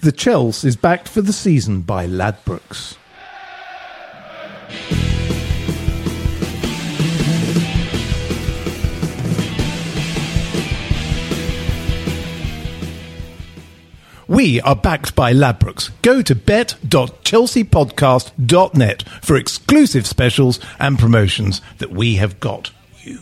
The Chels is backed for the season by Ladbrokes. We are backed by Ladbrokes. Go to bet.chelseapodcast.net for exclusive specials and promotions that we have got you.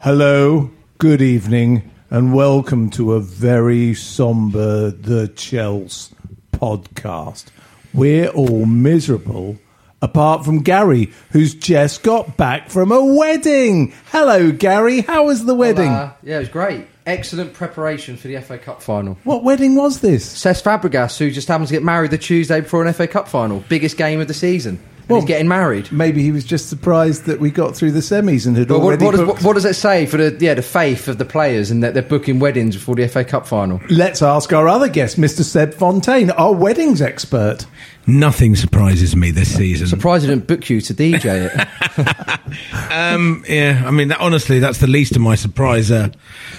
Hello, good evening, and welcome to a very somber The Chels podcast. We're all miserable, apart from Gary, who's just got back from a wedding. Hello, Gary. How was the wedding? Uh, yeah, it was great. Excellent preparation for the FA Cup final. What wedding was this? Cesc Fabregas, who just happens to get married the Tuesday before an FA Cup final, biggest game of the season. Well, he's getting married. Maybe he was just surprised that we got through the semis and had what, already what, does, what, what does it say for the yeah the faith of the players and that they're booking weddings before the FA Cup final? Let's ask our other guest, Mr. Seb Fontaine, our weddings expert. Nothing surprises me this season. Surprised they didn't book you to DJ it. Um, yeah, I mean, that, honestly, that's the least of my surprise uh,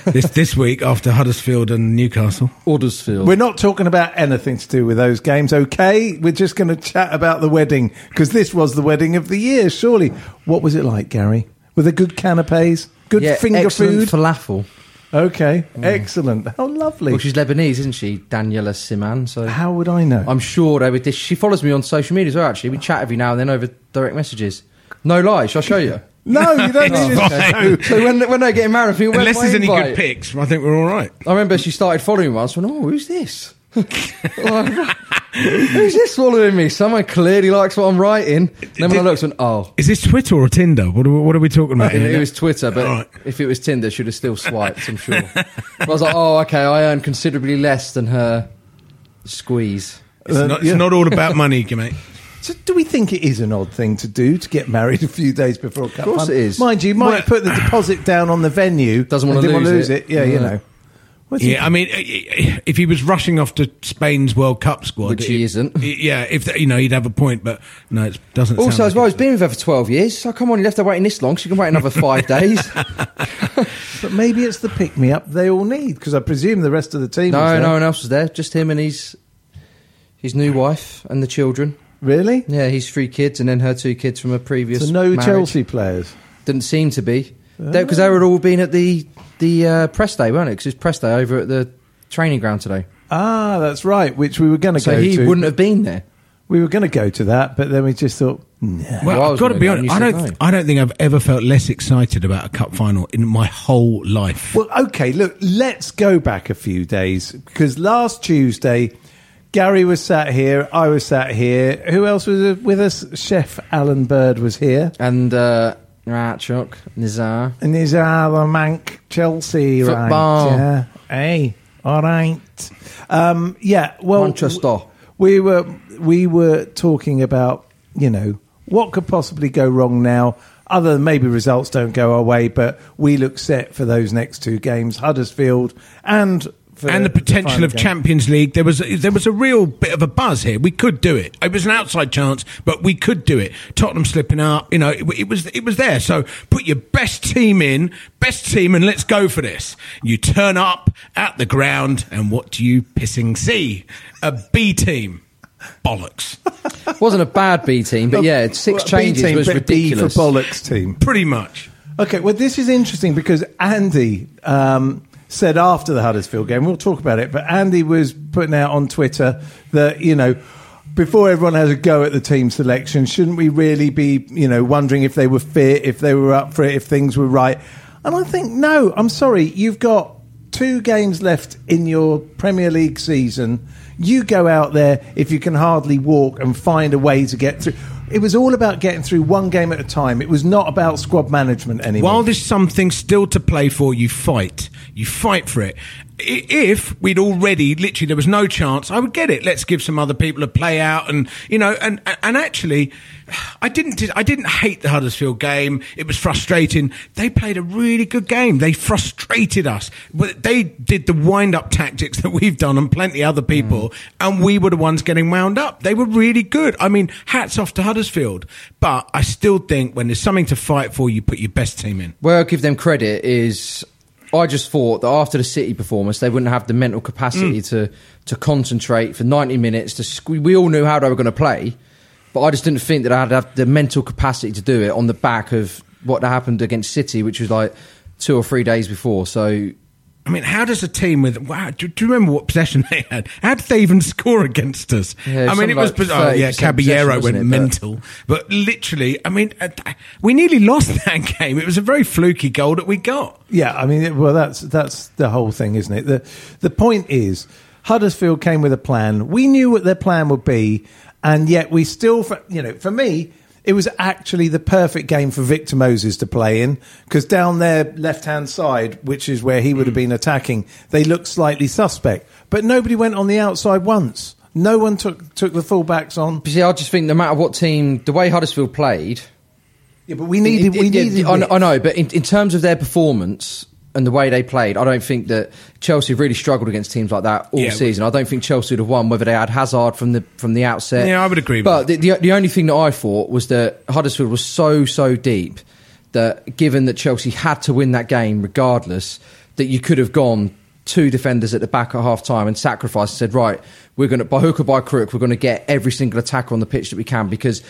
this this week after Huddersfield and Newcastle. Huddersfield. We're not talking about anything to do with those games, okay? We're just going to chat about the wedding because this was the wedding of the year, surely. What was it like, Gary? Were there good canapes? Good yeah, finger excellent food? falafel. Okay, mm. excellent. How lovely. Well, she's Lebanese, isn't she? Daniella Semaan. So How would I know? I'm sure they would. She follows me on social media as well. Actually, we chat every now and then over direct messages. No lie. Shall I show you? no, you don't need to fine. show. So when when they're getting married, I think, where's Unless my there's any invite? good pics, I think we're all right. I remember she started following me once. I went, oh, who's this? Who's this following me? Someone clearly likes what I'm writing. Then when I looked, I went, oh. Is this Twitter or Tinder? What are we, what are we talking about? It, it was Twitter, but All right. if it was Tinder, she'd have still swiped, I'm sure. But I was like, oh, okay, I earn considerably less than her squeeze. It's, Uh, not, it's yeah. not all about money, mate. So do we think it is an odd thing to do to get married a few days before a cup? Of course final? it is. Mind you, you might Well- put the deposit down on the venue. Doesn't wanna lose lose it. it. Yeah, you know. What's he- Yeah, I mean, if he was rushing off to Spain's World Cup squad, Which he it- isn't. Yeah, if you know, he'd have a point, but no, it doesn't. sound Also, like as well, it. he's been with her for 12 years. So come on, you left her waiting this long. She can wait another five days. But maybe it's the pick me up they all need because I presume the rest of the team. was no, there. no one else was there. Just him and his his new wife and the children. Really? Yeah, he's three kids and then her two kids from a previous. So no marriage. Chelsea players. Didn't seem to be. Because they, were all been at the the uh, press day, weren't it? Because it's press day over at the training ground today. Ah, that's right. Which we were going to So go So he to. wouldn't have been there. We were going to go to that, but then we just thought, nah. Well, Well, I I've got to be honest. I don't. said no. I don't think I've ever felt less excited about a cup final in my whole life. Well, okay, look, let's go back a few days because last Tuesday, Gary was sat here, I was sat here. Who else was with us? Chef Alan Bird was here. And uh, Ratchuk, Nizar. And there's Alan Mank, Chelsea, Football. right? Yeah. Hey, all right. Um, yeah, well, Manchester. we were we were talking about you know what could possibly go wrong now other than maybe results don't go our way but we look set for those next two games huddersfield and for and the potential final of game. Champions League. There was there was a real bit of a buzz here. We could do it. It was an outside chance, but we could do it. Tottenham slipping up, you know, it, it was it was there. So put your best team in, best team, and let's go for this. You turn up at the ground, and what do you pissing see? A B team. Bollocks. wasn't a bad B team, but yeah, six Well, B changes team, was but B for bollocks team. Pretty much. Okay, well, this is interesting because Andy um, said after the Huddersfield game, we'll talk about it, but Andy was putting out on Twitter that, you know, before everyone has a go at the team selection, shouldn't we really be, you know, wondering if they were fit, if they were up for it, if things were right? And I think, no, I'm sorry, you've got two games left in your Premier League season. You go out there if you can hardly walk and find a way to get through. It was all about getting through one game at a time. It was not about squad management anymore. While there's something still to play for, you fight. You fight for it. If we'd already, literally, there was no chance, I would get it. Let's give some other people a play out, and you know, and and actually, I didn't, I didn't hate the Huddersfield game. It was frustrating. They played a really good game. They frustrated us. They did the wind-up tactics that we've done, and plenty other people, mm. and we were the ones getting wound up. They were really good. I mean, hats off to Huddersfield. But I still think when there's something to fight for, you put your best team in. Where I give them credit is I just thought that after the City performance, they wouldn't have the mental capacity Mm. to to concentrate for 90 minutes. To sque- we all knew how they were going to play, but I just didn't think that I'd have the mental capacity to do it on the back of what happened against City, which was like two or three days before. So I mean, how does a team with wow? Do, do you remember what possession they had? How did they even score against us? Yeah, I mean, it was like. Oh, yeah, Caballero went it? Mental, but literally, I mean, uh, we nearly lost that game. It was a very fluky goal that we got. Yeah, I mean, well, that's that's the whole thing, isn't it? The the point is, Huddersfield came with a plan. We knew what their plan would be, and yet we still, for- you know, for me, it was actually the perfect game for Victor Moses to play in because down their left hand side, which is where he would have hmm. been attacking, they looked slightly suspect. But nobody went on the outside once. No one took took the fullbacks on. But see, I just think no matter what team, the way Huddersfield played, Yeah, but we needed. It- we it- it- needed. I, know- I know, but in, in terms of their performance and the way they played, I don't think that Chelsea really struggled against teams like that all Yeah, season. I don't think Chelsea would have won whether they had Hazard from the from the outset. Yeah, I would agree with But that. the, the the only thing that I thought was that Huddersfield was so so deep that given that Chelsea had to win that game regardless, that you could have gone two defenders at the back at half time and sacrificed and said, right, we're going to by hook or by crook, we're going to get every single attacker on the pitch that we can because.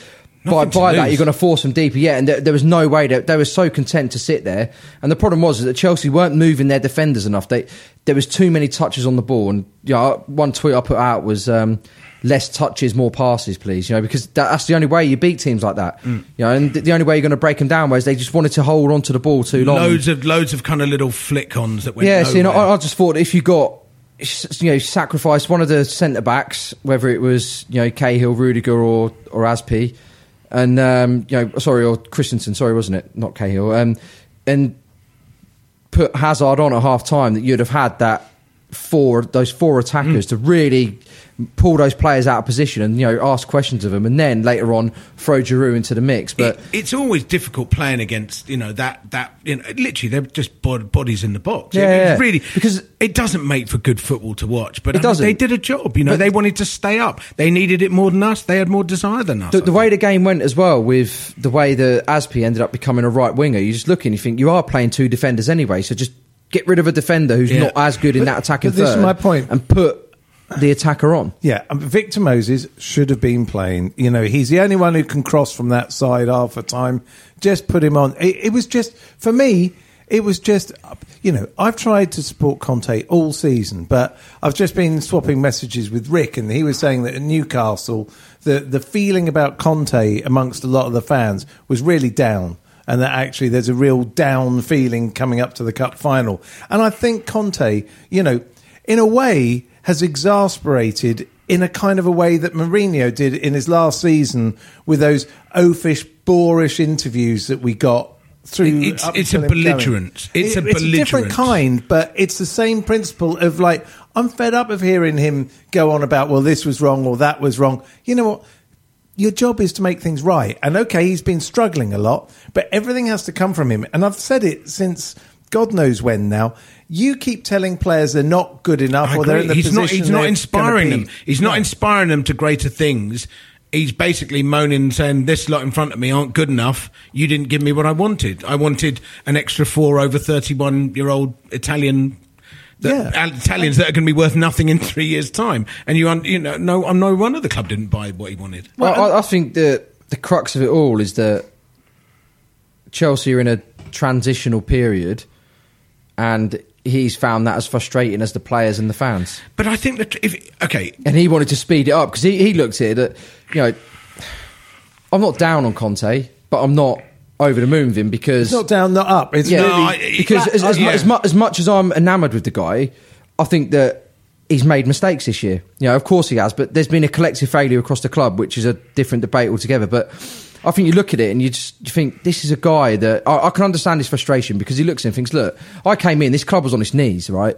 By, Nothing to by that, you're going to force them deeper. Yeah, and there, there was no way that they were so content to sit there. And the problem was that Chelsea weren't moving their defenders enough. They there was too many touches on the ball. And you know, one tweet I put out was um, less touches, more passes, please. You know, because that, that's the only way you beat teams like that. Mm. You know, and the, the only way you're going to break them down was they just wanted to hold on to the ball too long. Loads of loads of kind of little flick-ons that went. Yeah, so you know. I, I just thought if you got you know sacrificed one of the centre backs, whether it was you know Cahill, Rudiger, or or Azpi, and um, you know sorry or Christensen, sorry wasn't it? Not Cahill, um, and put Hazard on at half time, that you'd have had that four those four attackers mm. to really pull those players out of position and you know ask questions of them, and then later on throw Giroud into the mix. But It- it's always difficult playing against you know that that you know literally they're just bod- bodies in the box. Yeah, It- it's yeah. really Because- it doesn't make for good football to watch. But It I mean, doesn't. they did a job. You know, But- they wanted to stay up. They needed it more than us. They had more desire than us. The, the way the game went as well, with the way that Azpi ended up becoming a right winger, you just look and you think you are playing two defenders anyway, so just get rid of a defender who's Yeah. not as good in that attacking but this is third my point. and put the attacker on. Yeah, um, Victor Moses should have been playing. You know, he's the only one who can cross from that side half a time. Just put him on. It, it was just for me. It was just, you know, I've tried to support Conte all season, but I've just been swapping messages with Rick, and he was saying that at Newcastle, the the feeling about Conte amongst a lot of the fans was really down and that actually there's a real down feeling coming up to the cup final. And I think Conte, you know, in a way has exasperated in a kind of a way that Mourinho did in his last season with those oafish, boorish interviews that we got through. It's- it's a until him going. belligerent. It's a It's a different kind, but it's the same principle of like, I'm fed up of hearing him go on about, well, this was wrong or that was wrong. You know what? Your job is to make things right. And okay, he's been struggling a lot, but everything has to come from him. And I've said it since God knows when now. You keep telling players they're not good enough, or they're in the he's not. position He's not inspiring them. He's not No. inspiring them to greater things. He's basically moaning, and saying, "This lot in front of me aren't good enough. You didn't give me what I wanted. I wanted an extra four over thirty-one-year-old Italian." That, Yeah. Italians that are going to be worth nothing in three years' time, and you, un, you know, no, I'm no wonder the club didn't buy what he wanted. Well, I, I think the the crux of it all is that Chelsea are in a transitional period, and he's found that as frustrating as the players and the fans. But I think that if okay, And he wanted to speed it up because he, he looked at it that you know I'm not down on Conte, but I'm not over the moon with him because It's not down, not up. It's yeah, really I- because as, as, yeah. as, mu- as much as I'm enamoured with the guy, I think that he's made mistakes this year. You know, of course he has, but there's been a collective failure across the club, which is a different debate altogether. But I think you look at it and you just you think this is a guy that I, I can understand his frustration because he looks and thinks, look, I came in, this club was on its knees, right?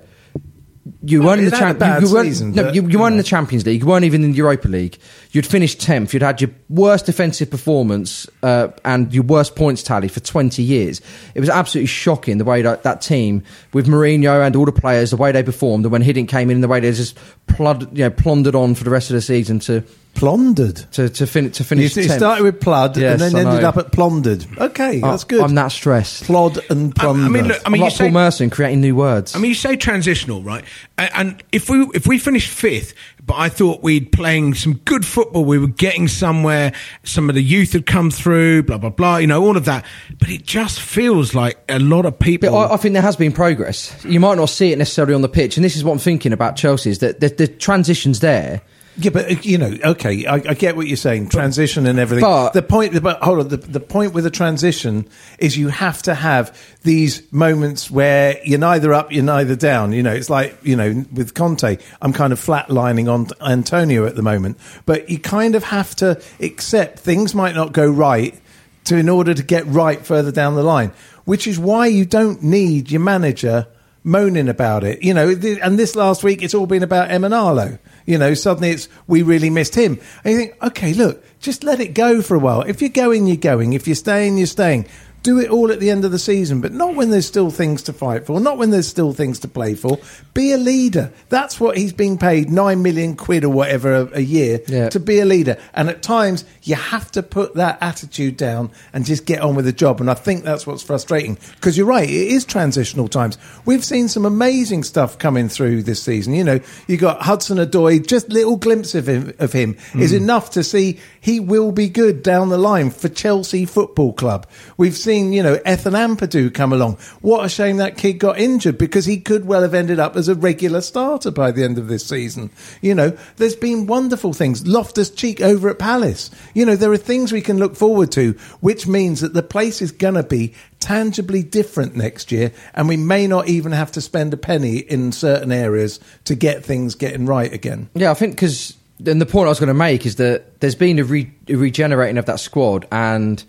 You weren't in the had a champ- bad you, you weren't, season, no, but, you, you you weren't in the Champions League. You weren't even in the Europa League. You'd finished tenth. You'd had your worst defensive performance uh, and your worst points tally for twenty years. It was absolutely shocking the way that that team, with Mourinho and all the players, the way they performed, and when Hiddink came in, the way they just plod, you know, plundered on for the rest of the season to plundered. to to, fin- to finish. you 10th. started with plod Yes, and then I ended know. up at plundered. Okay, I- that's good. I'm that stressed. plod and I- I plunder. mean, look, I I'm mean, you like say, Paul Merson creating new words. I mean, you say transitional, right? And, and if we if we finished fifth, but I thought we'd playing some good football, we were getting somewhere. Some of the youth had come through, blah blah blah. You know, all of that. But it just feels like a lot of people. But I, I think there has been progress. You might not see it necessarily on the pitch, and this is what I'm thinking about Chelsea: is that the, the transitions there. Yeah, but uh, you know, okay, I, I get what you're saying, transition and everything. But- the point, but hold on, the, the point with a transition is you have to have these moments where you're neither up, you're neither down. You know, it's like you know with Conte, I'm kind of flatlining on Antonio at the moment, but you kind of have to accept things might not go right to in order to get right further down the line, which is why you don't need your manager moaning about it. You know, th- and this last week it's all been about Emenalo. You know, suddenly it's we really missed him. And you think, okay, look, just let it go for a while. If you're going, you're going. If you're staying, you're staying. Do it all at the end of the season, but not when there's still things to fight for, not when there's still things to play for. Be a leader. That's what he's being paid nine million quid or whatever a, a year Yeah. to be a leader. And at times, you have to put that attitude down and just get on with the job. And I think that's what's frustrating because you're right, it is transitional times. We've seen some amazing stuff coming through this season. You know, you got Hudson Odoi, just little glimpse of him, of him is mm. enough to see he will be good down the line for Chelsea Football Club. We've seen, you know, Ethan Ampadu come along. What a shame that kid got injured because he could well have ended up as a regular starter by the end of this season. You know, there's been wonderful things. Loftus Cheek over at Palace. You know, there are things we can look forward to, which means that the place is going to be tangibly different next year, and we may not even have to spend a penny in certain areas to get things getting right again. Yeah, I think because then the point I was going to make is that there's been a, re- a regenerating of that squad, and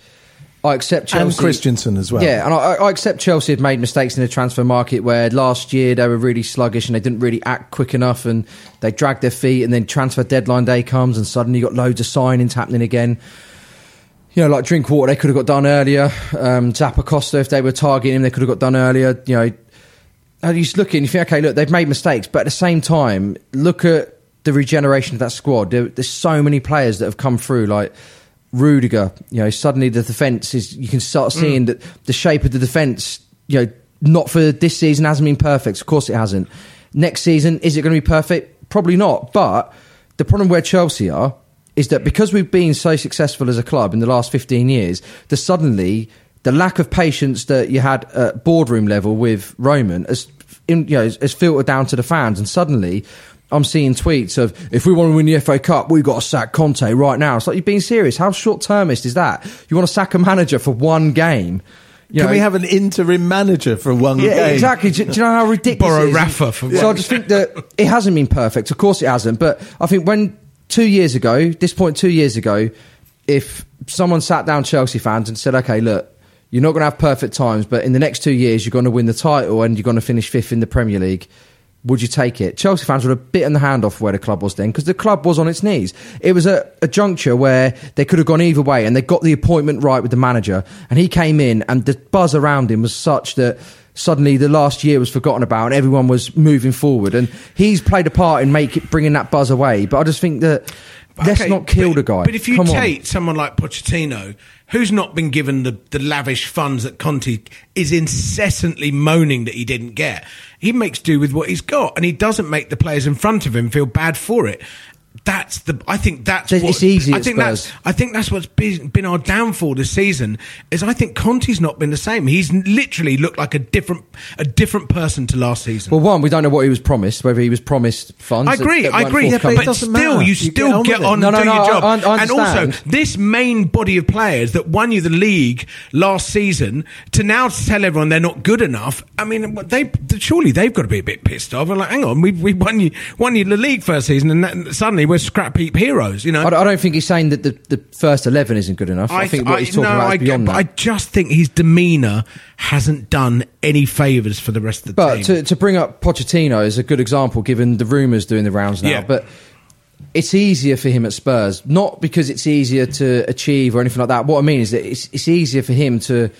I accept Chelsea And Christensen as well. Yeah, and I, I accept Chelsea have made mistakes in the transfer market where last year they were really sluggish and they didn't really act quick enough, and they dragged their feet, and then transfer deadline day comes, and suddenly you've got loads of signings happening again. You know, like Drinkwater, they could have got done earlier. Um, Zappacosta, if they were targeting him, they could have got done earlier. You know, and you just look at you think, okay, look, they've made mistakes, but at the same time, look at the regeneration of that squad. There, there's so many players that have come through, like Rudiger. You know, suddenly the defence is. You can start mm. seeing that the shape of the defence. You know, not for this season hasn't been perfect. Of course, it hasn't. Next season, is it going to be perfect? Probably not. But the problem where Chelsea are is that because we've been so successful as a club in the last 15 years, that suddenly the lack of patience that you had at boardroom level with Roman has, in, you know, has filtered down to the fans, and suddenly. I'm seeing tweets of if we want to win the FA Cup, we've got to sack Conte right now. It's like you're being serious. How short termist is that? You want to sack a manager for one game? You Can know, we have an interim manager for one game? yeah, game? exactly. Do, do you know how ridiculous Borrow? Rafa for So I just think that it hasn't been perfect. Of course, it hasn't. But I think when two years ago, this point two years ago, if someone sat down Chelsea fans and said, "Okay, look, you're not going to have perfect times, but in the next two years, you're going to win the title and you're going to finish fifth in the Premier League." Would you take it? Chelsea fans would have bitten the hand off where the club was then because the club was on its knees. It was a, a juncture where they could have gone either way and they got the appointment right with the manager. And he came in and the buzz around him was such that suddenly the last year was forgotten about and everyone was moving forward. And he's played a part in make it, bringing that buzz away. But I just think that let's not kill but, the guy. But if you Come on. take someone like Pochettino, who's not been given the, the lavish funds that Conte is incessantly moaning that he didn't get, he makes do with what he's got, and he doesn't make the players in front of him feel bad for it. That's the. I think that's. It's what, easy I at think Spurs. that's. I think that's what's been, been our downfall this season. Is I think Conte's not been the same. He's literally looked like a different, a different person to last season. Well, one, we don't know what he was promised, whether he was promised funds. I agree. that- that I agree. forthcoming. but doesn't still, matter. you You still get on get on No, and no, do no, your I- job. I- I and also, this main body of players that won you the league last season to now tell everyone they're not good enough. I mean, they surely they've got to be a bit pissed off. And like, hang on, we we won you won you the league first season, and that, suddenly we're scrap heap heroes. You know. I, I don't think he's saying that the, the first 11 isn't good enough. I, think what he's talking no, about I, is beyond I that. just think his demeanour hasn't done any favours for the rest of the But team. to, to bring up Pochettino is a good example, given the rumours doing the rounds now. Yeah. But it's easier for him at Spurs, not because it's easier to achieve or anything like that. What I mean is that it's, it's easier for him to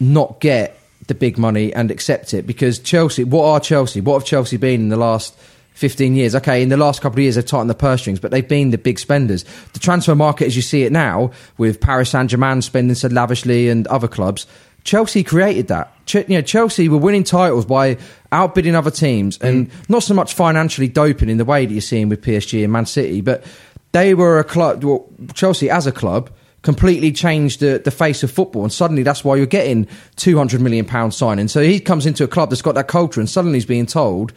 not get the big money and accept it because Chelsea. What are Chelsea? What have Chelsea been in the last? 15 years. Okay, in the last couple of years, they've tightened the purse strings, but they've been the big spenders. The transfer market, as you see it now, with Paris Saint Germain spending so lavishly and other clubs, Chelsea created that. Ch- you know, Chelsea were winning titles by outbidding other teams and mm. not so much financially doping in the way that you're seeing with PSG and Man City, but they were a club. Well, Chelsea as a club completely changed the, the face of football, and suddenly that's why you're getting 200 million pound signing. So he comes into a club that's got that culture, and suddenly he's being told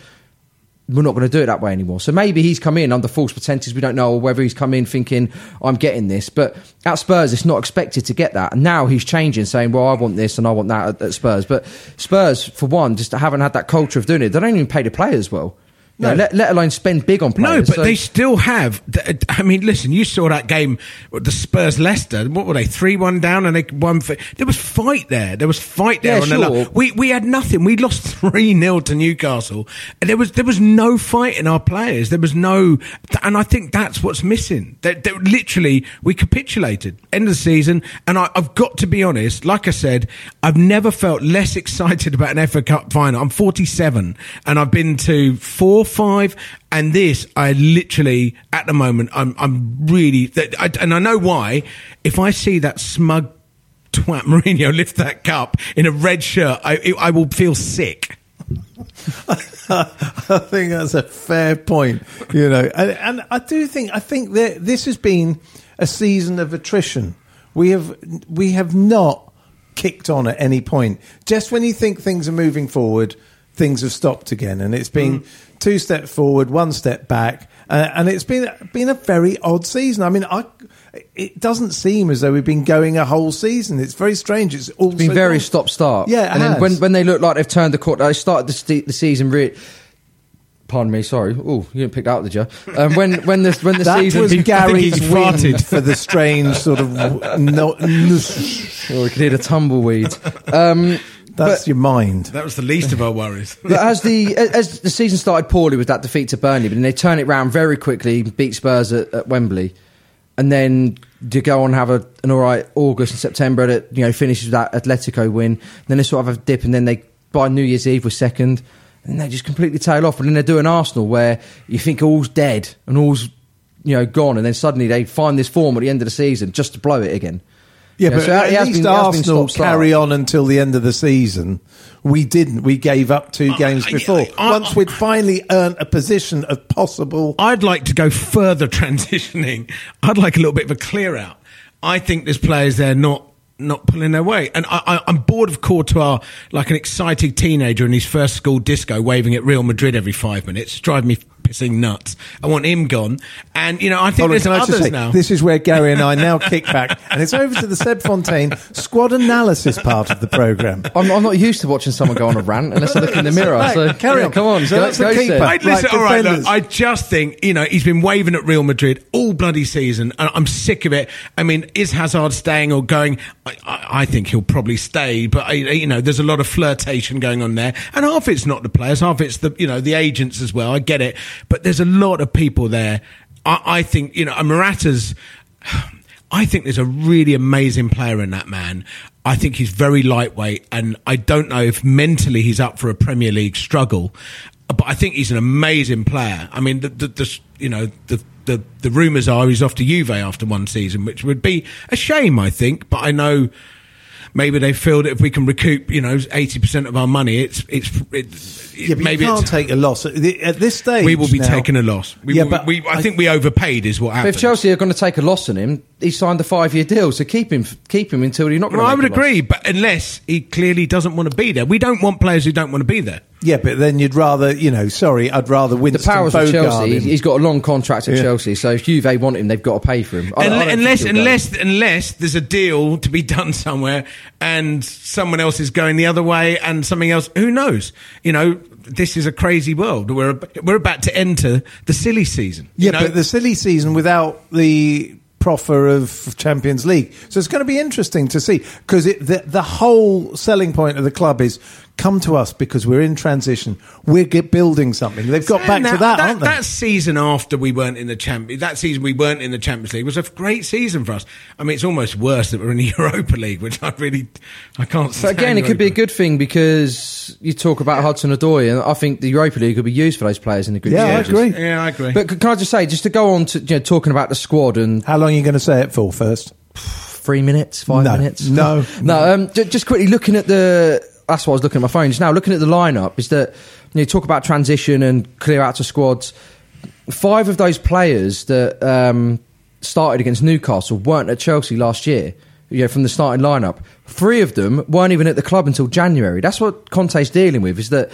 we're not going to do it that way anymore. So maybe he's come in under false pretenses. We don't know, whether he's come in thinking I'm getting this. But at Spurs, it's not expected to get that. And now he's changing, saying, "Well, I want this and I want that at, at Spurs." But Spurs, for one, just haven't had that culture of doing it. They don't even pay the players well. You know, No. let, let alone spend big on players. No, but So- they still have. Uh, I mean, listen, you saw that game, the Spurs Leicester. What were they? Three one down, and they won. For, there was fight there. There was fight there. Yeah, on the sure. lo- we we had nothing. We lost three 0 to Newcastle, and there was there was no fight in our players. There was no, and I think that's what's missing. That literally we capitulated. End of the season, and I, I've got to be honest. Like I said, I've never felt less excited about an FA Cup final. I'm 47, and I've been to four, five. And this, I literally, at the moment, I'm, I'm really, and I know why. If I see that smug twat Mourinho lift that cup in a red shirt, I, I will feel sick. I think that's a fair point, you know, and, and I do think I think that this has been a season of attrition. We have we have not kicked on at any point. Just when you think things are moving forward, things have stopped again, and it's been mm. Two steps forward, one step back, uh, and it's been been a very odd season. I mean, I. It doesn't seem as though we've been going a whole season. It's very strange. It's all been very stop start. Yeah, and then when when they look like they've turned the corner, they started the, ste the season. Re- Pardon me, sorry. Oh, you didn't pick that up, did you? Um, when when the when the That season was Gary's farted. for the strange sort of. No, Oh, we could hear the tumbleweed. Um, that's But- your mind. That was the least of our worries. but as the as the season started poorly with that defeat to Burnley, but then they turn it round very quickly, beat Spurs at, at Wembley, and then to go on and have a, an all right August and September that you know finishes with that Atletico win. Then they sort of have a dip, and then they by New Year's Eve were second, and they just completely tail off. And then they do an Arsenal where you think all's dead and all's you know gone, and then suddenly they find this form at the end of the season just to blow it again. Yeah, Yeah, but so at least been- it has been Arsenal stop-start. carry on until the end of the season. We didn't. We gave up two oh, games I- before. I- Once we'd finally earned a position of possible. I'd like to go further transitioning. I'd like a little bit of a clear out. I think there's players there not not pulling their weight, and I, I, I'm bored of Courtois like an excited teenager in his first school disco, waving at Real Madrid every five minutes. Drive me pissing nuts. I want him gone. And you know, I think Hold there's can I just others say, now. this is where Gary and I now kick back, and it's over to the Seb Fontaine squad analysis part of the program. I'm, I'm not used to watching someone go on a rant unless I look in the mirror. Right, So carry yeah, on. Come on, So go, that's the go keeper. Seb. I, listen, Right, all right, look. I just think, you know, he's been waving at Real Madrid all bloody season, and I'm sick of it. I mean, is Hazard staying or going? I, I, I think he'll probably stay, but, I, you know, there's a lot of flirtation going on there. And half it's not the players, half it's the, you know, the agents as well. I get it. But there's a lot of people there. I, I think, you know, and Morata's. I think there's a really amazing player in that man. I think he's very lightweight, and I don't know if mentally he's up for a Premier League struggle. But I think he's an amazing player. I mean, the, the, the you know the the the rumours are he's off to Juve after one season, which would be a shame, I think. But I know maybe they feel that if we can recoup, you know, eighty percent of our money, it's it's it, Yeah, but maybe you can't it's, take a loss at, the, at this stage. we will be now- taking a loss. We Yeah, will, but we, I, I- think we overpaid, is what But happened. if Chelsea are going to take a loss on him, he signed a five-year deal, so keep him, keep him until he's not going well, to. I would agree, but unless he clearly doesn't want to be there, we don't want players who don't want to be there. Yeah, but then you'd rather, you know, sorry, I'd rather win. The Winston powers of Chelsea, him. he's got a long contract at Yeah. Chelsea, so if Juve want him, they've got to pay for him. I- I Un- unless, go. unless, unless there's a deal to be done somewhere, and someone else is going the other way, and something else. Who knows? You know, this is a crazy world. We're we're about to enter the silly season. you Yeah, know? but the silly season without the proffer of Champions League. So it's going to be interesting to see because the, the whole selling point of the club is come to us because we're in transition. We're get building something. They've got back And to that, aren't they? That season after we weren't in the champion, that season we weren't in the Champions League was a great season for us. I mean, it's almost worse that we're in the Europa League, which I really, I can't. But again, it could be a good thing because you talk about Hudson Odoi, and I think the Europa League could be used for those players in the group Yeah, I agree. Yeah, I agree. But can I just say, just to go on to you know, talking about the squad and How long are you going to say it for first? three minutes, five No, minutes, no. no. Um, j- just quickly looking at the. That's why I was looking at my phone just now. Looking at the lineup, is that you know, talk about transition and clear out to squads. Five of those players that um, started against Newcastle weren't at Chelsea last year. You know, from the starting lineup, three of them weren't even at the club until January. That's what Conte's dealing with. Is that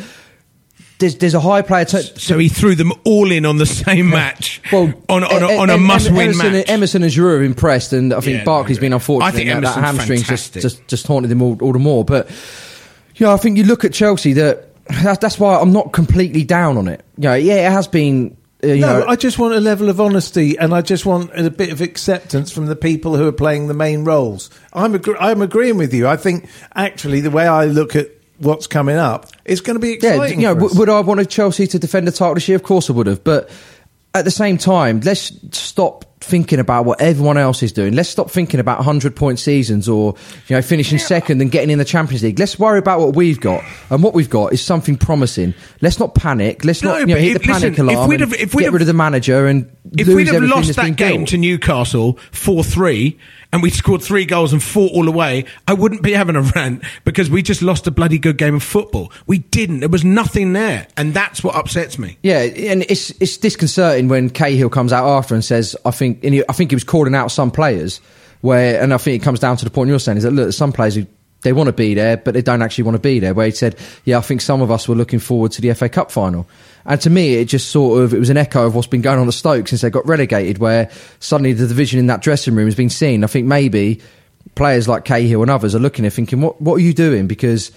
there's there's a high player. T- so he threw them all in on the same match. well, on on a, on a must-win Emerson, match. Emerson and Giroud are impressed, and I think Yeah, Barkley's no, been I unfortunate. think that, that hamstring's just, just just haunted them all, all the more. But yeah, I think you look at Chelsea. That that's, why I'm not completely down on it. You know, yeah, it has been. Uh, no, know, I just want a level of honesty, and I just want a bit of acceptance from the people who are playing the main roles. I'm agree- I'm agreeing with you. I think actually the way I look at what's coming up is going to be yeah, exciting. you know, for us. w- would I have wanted Chelsea to defend the title this year? Of course I would have. But at the same time, let's stop thinking about what everyone else is doing. Let's stop thinking about 100 point seasons or, you know, finishing second and getting in the Champions League. Let's worry about what we've got. And what we've got is something promising. Let's not panic. Let's No, not you know, hit the panic listen, if we'd have- if we'd get have- rid of the manager and if we'd have lost that game built. to Newcastle 4 3 and we scored three goals and fought all away, I wouldn't be having a rant because we just lost a bloody good game of football. We didn't. There was nothing there. And that's what upsets me. Yeah, and it's it's disconcerting when Cahill comes out after and says, "I think," and he, I think he was calling out some players where, and I think it comes down to the point you're saying is that look, some players who they want to be there, but they don't actually want to be there. Where he said, "Yeah, I think some of us were looking forward to the FA Cup final," and to me, it just sort of it was an echo of what's been going on at Stoke since they got relegated, where suddenly the division in that dressing room has been seen. I think maybe players like Cahill and others are looking at thinking, "What what are you doing?" Because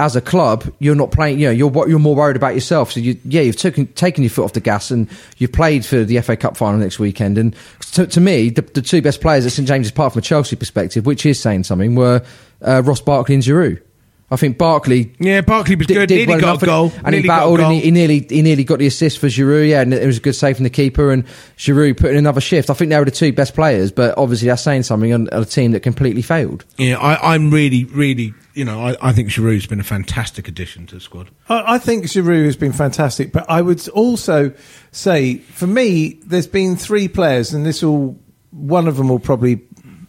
as a club, you're not playing. You know, you're what you're more worried about yourself. So you, yeah, you've taken taken your foot off the gas, and you've played for the FA Cup final next weekend. And to, to me, the, the two best players at St James's Park from a Chelsea perspective, which is saying something, were uh, Ross Barkley and Giroud. I think Barkley. Yeah, Barkley was good. Nearly well got a goal. and he Nearly got a battled, and he, he nearly he nearly got the assist for Giroud. Yeah, and it was a good save from the keeper, and Giroud put in another shift. I think they were the two best players, but obviously that's saying something on on a team that completely failed. Yeah, I, I'm really, really, you know, I, I think Giroud's been a fantastic addition to the squad. I, I think Giroud has been fantastic, but I would also say, for me, there's been three players, and this will one of them will probably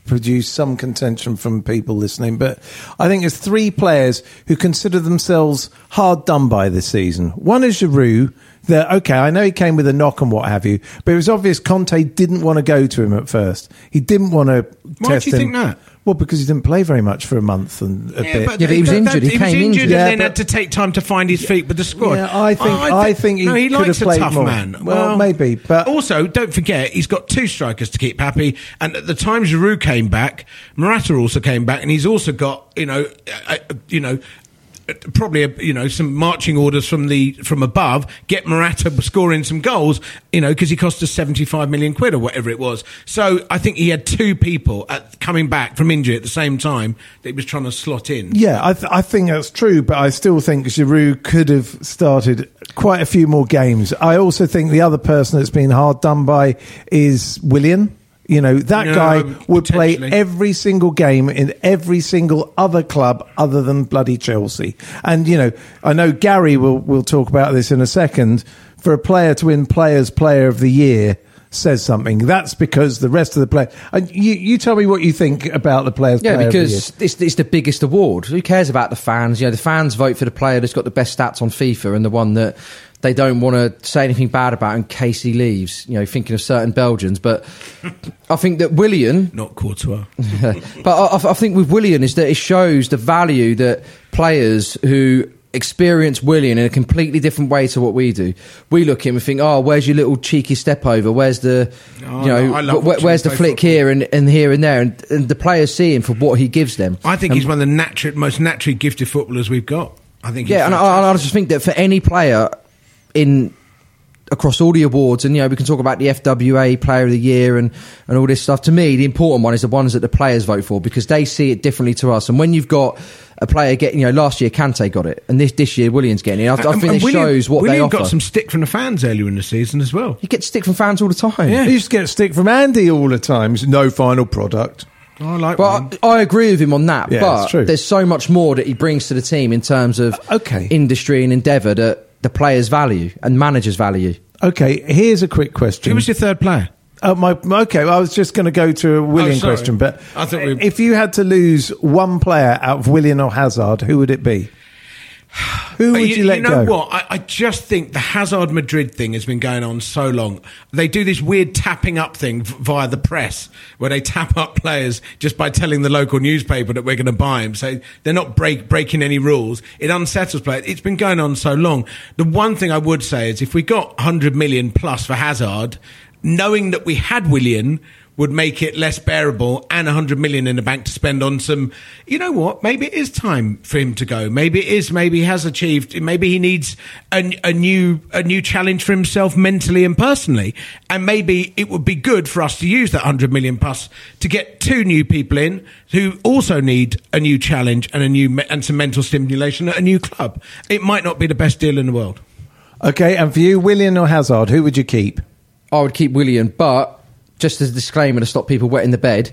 produce some contention from people listening, but I think there's three players who consider themselves hard done by this season. One is Giroud. That okay, I know he came with a knock and what have you, but it was obvious Conte didn't want to go to him at first. He didn't want to Why do you him. think that? Well, because he didn't play very much for a month and a bit. Yeah, but he was injured. He was came injured injured. and Yeah, then had to take time to find his feet with the squad. Yeah, I think- I think he no, he could likes have a played tough more. man. Well, maybe, but- also don't forget he's got two strikers to keep happy. And at the time Giroud came back, Morata also came back, and he's also got you know, uh, uh, you know. Probably, you know, some marching orders from the from above. Get Morata scoring some goals, you know, because he cost us seventy five million quid or whatever it was. So I think he had two people at, coming back from injury at the same time that he was trying to slot in. Yeah, I, th- I think that's true, but I still think Giroud could have started quite a few more games. I also think the other person that's been hard done by is Willian. You know, that No, guy would play every single game in every single other club other than bloody Chelsea. And, you know, I know Gary will, will talk about this in a second. For a player to win Players Player of the Year says something. That's because the rest of the play. And you, you tell me what you think about the Players Yeah, Player of the Year. Yeah, because it's, it's the biggest award. Who cares about the fans? You know, the fans vote for the player that's got the best stats on FIFA and the one that they don't want to say anything bad about in case he leaves. You know, thinking of certain Belgians, but I think that Willian Not Courtois. but I, I think with Willian is that it shows the value that players who experience Willian in a completely different way to what we do. We look at him and think, "Oh, where's your little cheeky step over? Where's the, Oh, you know, no, I love wh- where's the flick football. here and, and here and there?" And, and the players see him for what he gives them. I think And- he's um, one of the natu- most naturally gifted footballers we've got. I think. Yeah, and I, fantastic. I just think that for any player in across all the awards, and you know, we can talk about the FWA Player of the Year and and all this stuff. To me, the important one is the ones that the players vote for because they see it differently to us. And when you've got a player getting, you know, last year Kante got it, and this this year Willian's getting it. I, I think and it Willian- shows what Willian they offer. got some stick from the fans earlier in the season as well. you get stick from fans all the time. Yeah. You used to get stick from Andy all the time. No final product. I like. But I, I agree with him on that. Yeah, but true. there's so much more that he brings to the team in terms of Uh, okay. industry and endeavour that the players value and managers value. Okay, here's a quick question. Who was your third player? Oh, my, okay, I was just going to go to a Willian Oh, question, but I thought we- if you had to lose one player out of Willian or Hazard, who would it be? Who would you, let You know go? what? I, I just think the Hazard Madrid thing has been going on so long. They do this weird tapping up thing v- via the press, where they tap up players just by telling the local newspaper that we're going to buy them. So they're not break, breaking any rules. It unsettles players. It's been going on so long. The one thing I would say is if we got 100 million plus for Hazard, knowing that we had Willian would make it less bearable and 100 million in the bank to spend on some you know what? Maybe it is time for him to go. Maybe it is maybe he has achieved maybe he needs a, a new a new challenge for himself mentally and personally. And maybe it would be good for us to use that 100 million plus to get two new people in who also need a new challenge and a new and some mental stimulation at a new club. It might not be the best deal in the world. Okay, and for you, Willian or Hazard, who would you keep? I would keep Willian, but just as a disclaimer to stop people wetting the bed,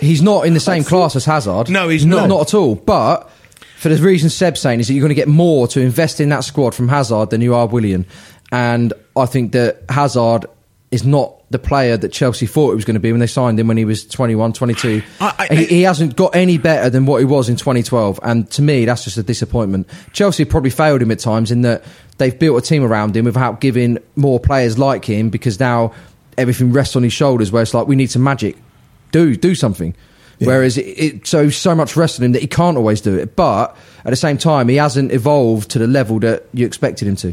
he's not in the same class as Hazard. No, he's not. not. At all. But for the reason Seb's saying is that you're going to get more to invest in that squad from Hazard than you are Willian. And I think that Hazard is not the player that Chelsea thought he was going to be when they signed him when he was 21, 22. I- I- he, he hasn't got any better than what he was in 2012. And to me, that's just a disappointment. Chelsea probably failed him at times in that they've built a team around him without giving more players like him because now everything rests on his shoulders where it's like, we need some magic. Do, do something. Whereas it, it so so much rests on him that he can't always do it. But at the same time, he hasn't evolved to the level that you expected him to.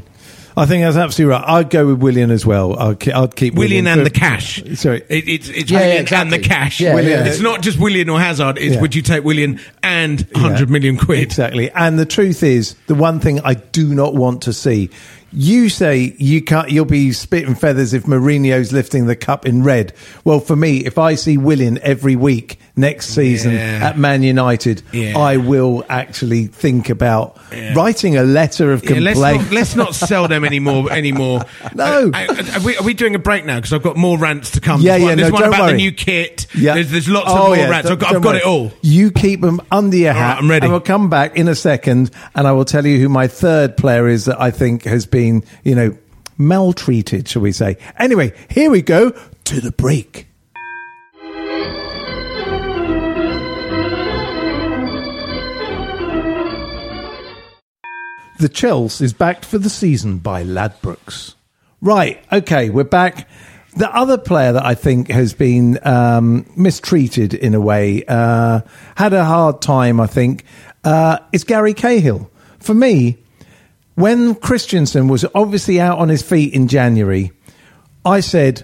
I think that's absolutely right. I'd go with Willian as well. I'd, ke- I'd keep Willian William and the cash. Sorry. It, it's it's Yeah, yeah, Willian exactly. and the cash. Yeah, Willian- It's not just Willian or Hazard. It's Yeah. would you take Willian and Yeah. 100 million quid? Exactly. And the truth is, the one thing I do not want to see. You say you can't. You'll be spitting feathers if Mourinho's lifting the cup in red. Well, for me, if I see Willian every week next season Yeah. at Man United, Yeah. I will actually think about writing a letter of Yeah, let's, complaint. not, let's not sell them anymore. anymore. No. Uh, uh, are, we, are we doing a break now? Because I've got more rants to come. Yeah, there's yeah, one, there's no, one about worry. the new kit. Yeah. There's, there's lots of Oh, more yeah, rants. I've got, I've got it all. You keep them under your hat. right, I'm ready. And we'll come back in a second, and I will tell you who my third player is that I think has been, you know, maltreated, shall we say. Anyway, here we go to the break. The Chelsea is backed for the season by Ladbrokes. Right, okay, we're back. The other player that I think has been um, mistreated in a way, uh, had a hard time, I think, uh, is Gary Cahill. For me, when Christensen was obviously out on his feet in January, I said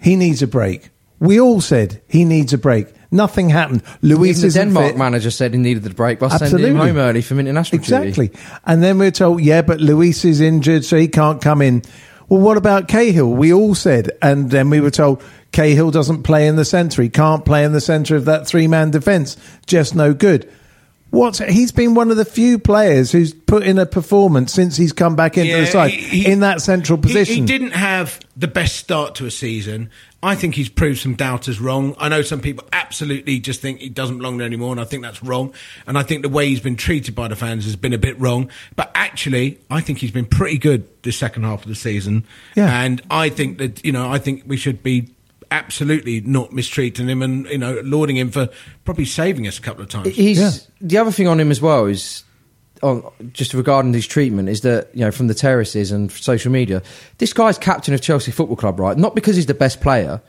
he needs a break. We all said he needs a break. Nothing happened. Luis Even the Denmark fit. manager said he needed the break by sending Absolutely. him home early from international duty. Exactly. And then we're told, yeah, but Luis is injured, so he can't come in. Well, what about Cahill? We all said, and then we were told Cahill doesn't play in the centre. He can't play in the centre of that three man defence. Just no good. What's he's been one of the few players who's put in a performance since he's come back into the side he- he- in that central position. He, didn't have the best start to a season. I think he's proved some doubters wrong. I know some people absolutely just think he doesn't belong there anymore, and I think that's wrong. And I think the way he's been treated by the fans has been a bit wrong. But actually, I think he's been pretty good this second half of the season. Yeah. And I think that you know, I think we should be absolutely not mistreating him and you know lauding him for probably saving us a couple of times. He's Yeah. the other thing on him as well is on just regarding his treatment is that you know from the terraces and social media, this guy's captain of Chelsea Football Club, right? Not because he's the best player.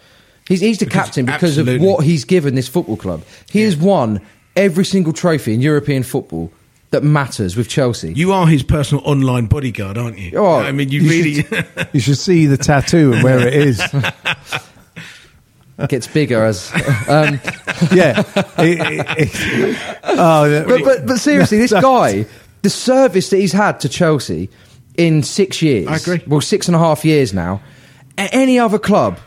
He's, he's the Because- captain because of what he's given this football club. He has won every single trophy in European football that matters with Chelsea. You are his personal online bodyguard, aren't you? Oh, I mean, you, you really. you should see the tattoo and where it is. Gets bigger as. Um, yeah. It- it- oh, but, but but seriously, this guy, the service that he's had to Chelsea in six years, I agree. Well, six and a half years now. At any other club,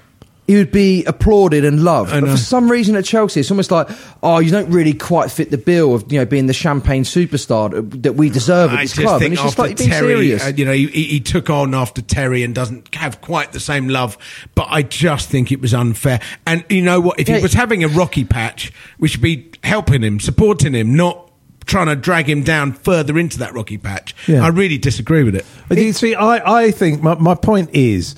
he would be applauded and loved. But for some reason at Chelsea, it's almost like, oh, you don't really quite fit the bill of you know being the champagne superstar that- that we deserve at I this just club. think And it's just like being Terry, serious. uh, you know, he, he took on after Terry and doesn't have quite the same love. But I just think it was unfair. And you know what? If Yeah. he was having a rocky patch, we should be helping him, supporting him, not trying to drag him down further into that rocky patch. Yeah. I really disagree with it. But you see, I, I think my, my point is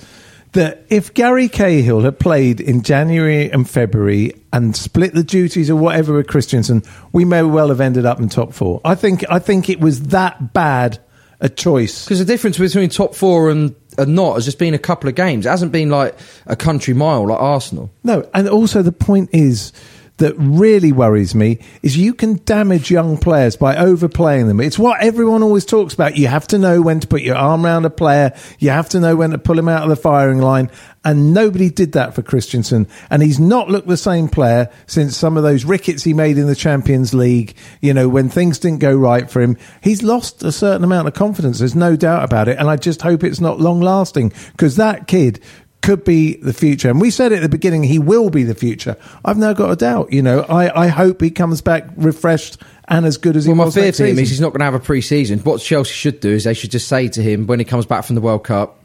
that if Gary Cahill had played in January and February and split the duties or whatever with Christensen, we may well have ended up in top four. I think I think it was that bad a choice. Because the difference between top four and, and not has just been a couple of games. It hasn't been like a country mile like Arsenal. No, and also the point is that really worries me is you can damage young players by overplaying them. It's what everyone always talks about. You have to know when to put your arm around a player. You have to know when to pull him out of the firing line. And nobody did that for Christensen. And he's not looked the same player since some of those rickets he made in the Champions League. You know, when things didn't go right for him, he's lost a certain amount of confidence. There's no doubt about it. And I just hope it's not long lasting because that kid could be the future. And we said at the beginning he will be the future. I've now got a doubt. You know, I, I hope he comes back refreshed and as good as he Well, my was fear for him season. is he's not going to have a pre-season. What Chelsea should do is they should just say to him when he comes back from the World Cup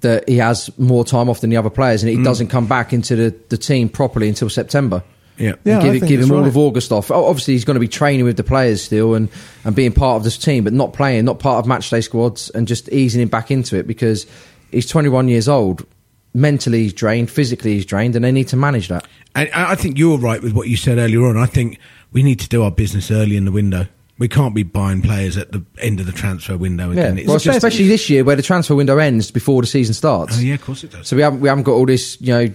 that he has more time off than the other players and he Mm. doesn't come back into the, the team properly until September. Yeah. Yeah, give, think give him all of August off. Obviously, he's going to be training with the players still and, and being part of this team, but not playing, not part of matchday squads, and just easing him back into it because he's 21 years old. Mentally, he's drained. Physically, he's drained, and they need to manage that. And I think you're right with what you said earlier on. I think we need to do our business early in the window. We can't be buying players at the end of the transfer window Yeah, again. It's well, just- especially this year where the transfer window ends before the season starts. Oh, yeah, of course it does. So we haven't we haven't got all this, you know,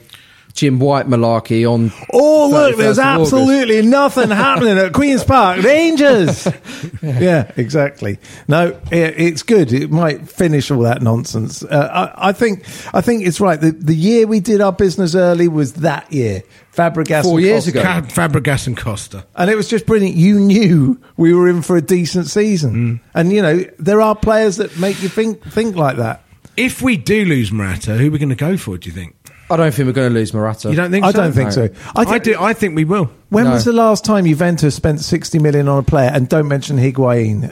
Jim White malarkey on. Oh, look, there's absolutely nothing happening at Queen's Park. Rangers! yeah, exactly. No, it, it's good. It might finish all that nonsense. Uh, I, I think I think it's right. The, the year we did our business early was that year. Fabregas Four and years Costa. ago. Ca- Fabregas and Costa. And it was just brilliant. You knew we were in for a decent season. Mm. And, you know, there are players that make you think think like that. If we do lose Morata, who are we going to go for? Do you think? I don't think we're going to lose Morata. You don't think? I so? don't think so. I I, think- do. I think we will. When No. was the last time Juventus spent 60 million on a player? And don't mention Higuain.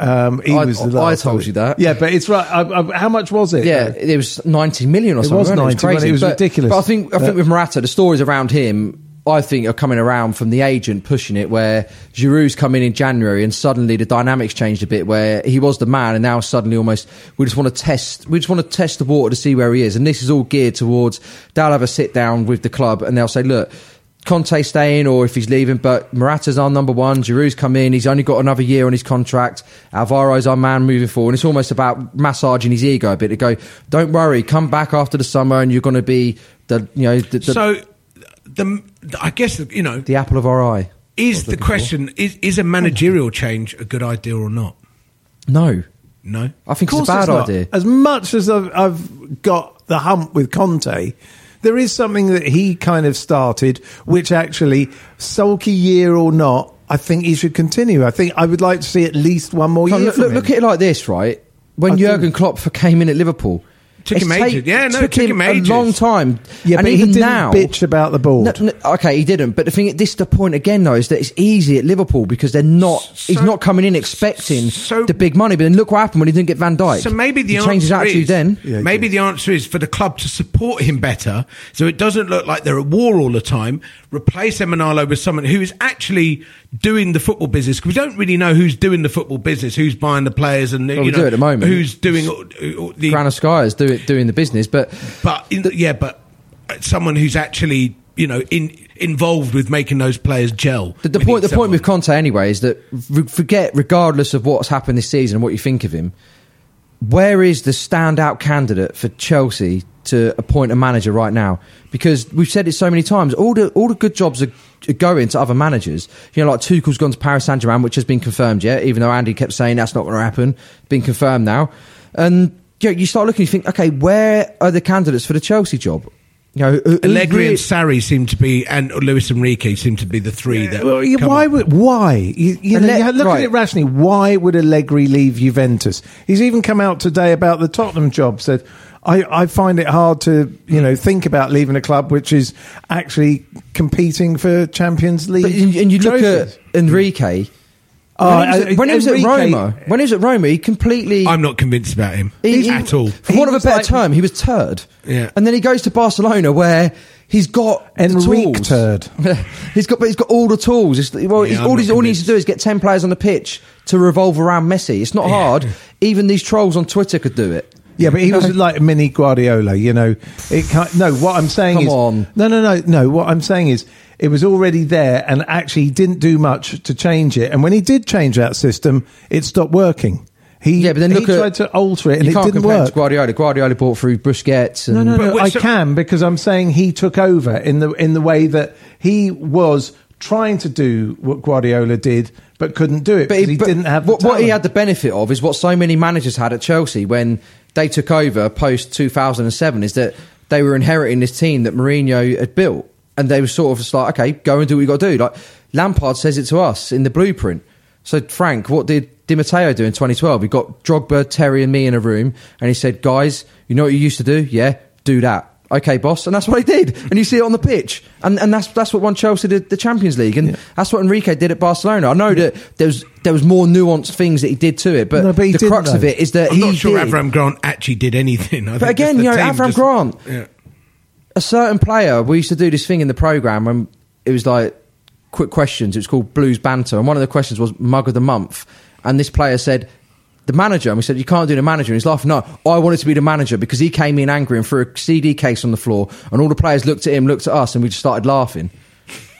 Um, he I- was the I last told you that. Yeah, but it's right. I, I, how much was it? Yeah, it was 90 million or It something. was wasn't 90, crazy. it was but, ridiculous. But I think I think Yeah. with Morata, the stories around him, I think are coming around from the agent pushing it. Where Giroud's come in in January, and suddenly the dynamics changed a bit. Where he was the man, and now suddenly almost we just want to test. We just want to test the water to see where he is. And this is all geared towards they'll have a sit down with the club, and they'll say, look. Conte staying or if he's leaving, but Morata's our number one. Giroud's come in. He's only got another year on his contract. Alvaro's our man moving forward. And it's almost about massaging his ego a bit to go, don't worry, come back after the summer and you're going to be the, you know, the, the, so, the I guess you know the apple of our eye. is the question: is is a managerial change a good idea or not? No. No. I think it's a course bad not. idea. As much as I've, I've got the hump with Conte, there is something that he kind of started, which actually, sulky year or not, I think he should continue. I think I would like to see at least one more Come, year. look, from look, him. look at it like this, right? When I Jurgen think- Klopp came in at Liverpool, Took It's him take- ages. Yeah, no, took, took him, him ages. a long time. Yeah, and but even he didn't now, bitch about the board. No, no, okay, he didn't. But the thing, this is the point again, though, is that it's easy at Liverpool because they're not. he's not coming in expecting so- the big money. But then look what happened when he didn't get Van Dijk. So maybe the he answer changed his attitude is, then. Yeah, maybe yeah. the answer is for the club to support him better, so it doesn't look like they're at war all the time. Replace Emenalo with someone who is actually doing the football business. Because we don't really know who's doing the football business, who's buying the players, and Well, you know do at the moment. who's doing the. Granovskaia is doing doing the business, but But in, yeah, but someone who's actually you know in involved with making those players gel. The, the point, the point with. Conte anyway is that re- forget, regardless of what's happened this season and what you think of him, where is the standout candidate for Chelsea to appoint a manager right now? Because we've said it so many times. All the all the good jobs are, are going to other managers. You know, like Tuchel's gone to Paris Saint Germain, which has been confirmed yet, even though Andy kept saying that's not going to happen. Been confirmed now, and you, know, you start looking, you think, okay, where are the candidates for the Chelsea job? You know, who- who Allegri really- and Sarri seem to be, and Luis Enrique seem to be the three that. Well, come why up. would why you, you And know, you look right. at it rationally? Why would Allegri leave Juventus? He's even come out today about the Tottenham job. Said I, I find it hard to you know think about leaving a club which is actually competing for Champions League. But, and, and you look at Enrique. Uh, when he was at Roma, when he was at Roma, he completely. I'm not convinced about him he- he- at all. For He want of a better like- term, he was turd. Yeah. And then he goes to Barcelona where he's got the Enrique turd. he's got, but he's got all the tools. It's, well, Yeah, he's, all, not he's, all he needs to do is get ten players on the pitch to revolve around Messi. It's not hard. Even these trolls on Twitter could do it. Yeah, but he was like a mini Guardiola, you know. It can't, no, what I'm saying Come is on. no, no, no, no. What I'm saying is it was already there, and actually he didn't do much to change it. And when he did change that system, it stopped working. He Yeah, but then he at tried to alter it, and you it can't didn't compare it to Guardiola. Guardiola bought through Busquets. And, No, no, no. wait, I so- can because I'm saying he took over in the in the way that he was trying to do what Guardiola did, but couldn't do it because he but didn't have the what, what he had the benefit of is what so many managers had at Chelsea when they took over post 2007 is that they were inheriting this team that Mourinho had built, and they were sort of just like, okay, go and do what you got to do. Like Lampard says it to us in the blueprint. So Frank, what did Di Matteo do in 2012? He got Drogba, Terry, and me in a room, and he said, "Guys, you know what you used to do? Yeah, do that." Okay, boss, and that's what he did, and you see it on the pitch, and and that's that's what won Chelsea the, the Champions League, and that's what Enrique did at Barcelona. I know that there was there was more nuanced things that he did to it, but, No, but the didn't, crux of it is that I'm he not sure did. Avram Grant actually did anything. I But think again, you know, Avram just- Grant, Yeah. A certain player, we used to do this thing in the program when it was like quick questions. It was called Blues Banter, and one of the questions was Mug of the Month. And this player said, "The manager." And we said, "You can't do the manager." And he's laughing. No, I wanted to be the manager because he came in angry and threw a CD case on the floor, and all the players looked at him, looked at us, and we just started laughing.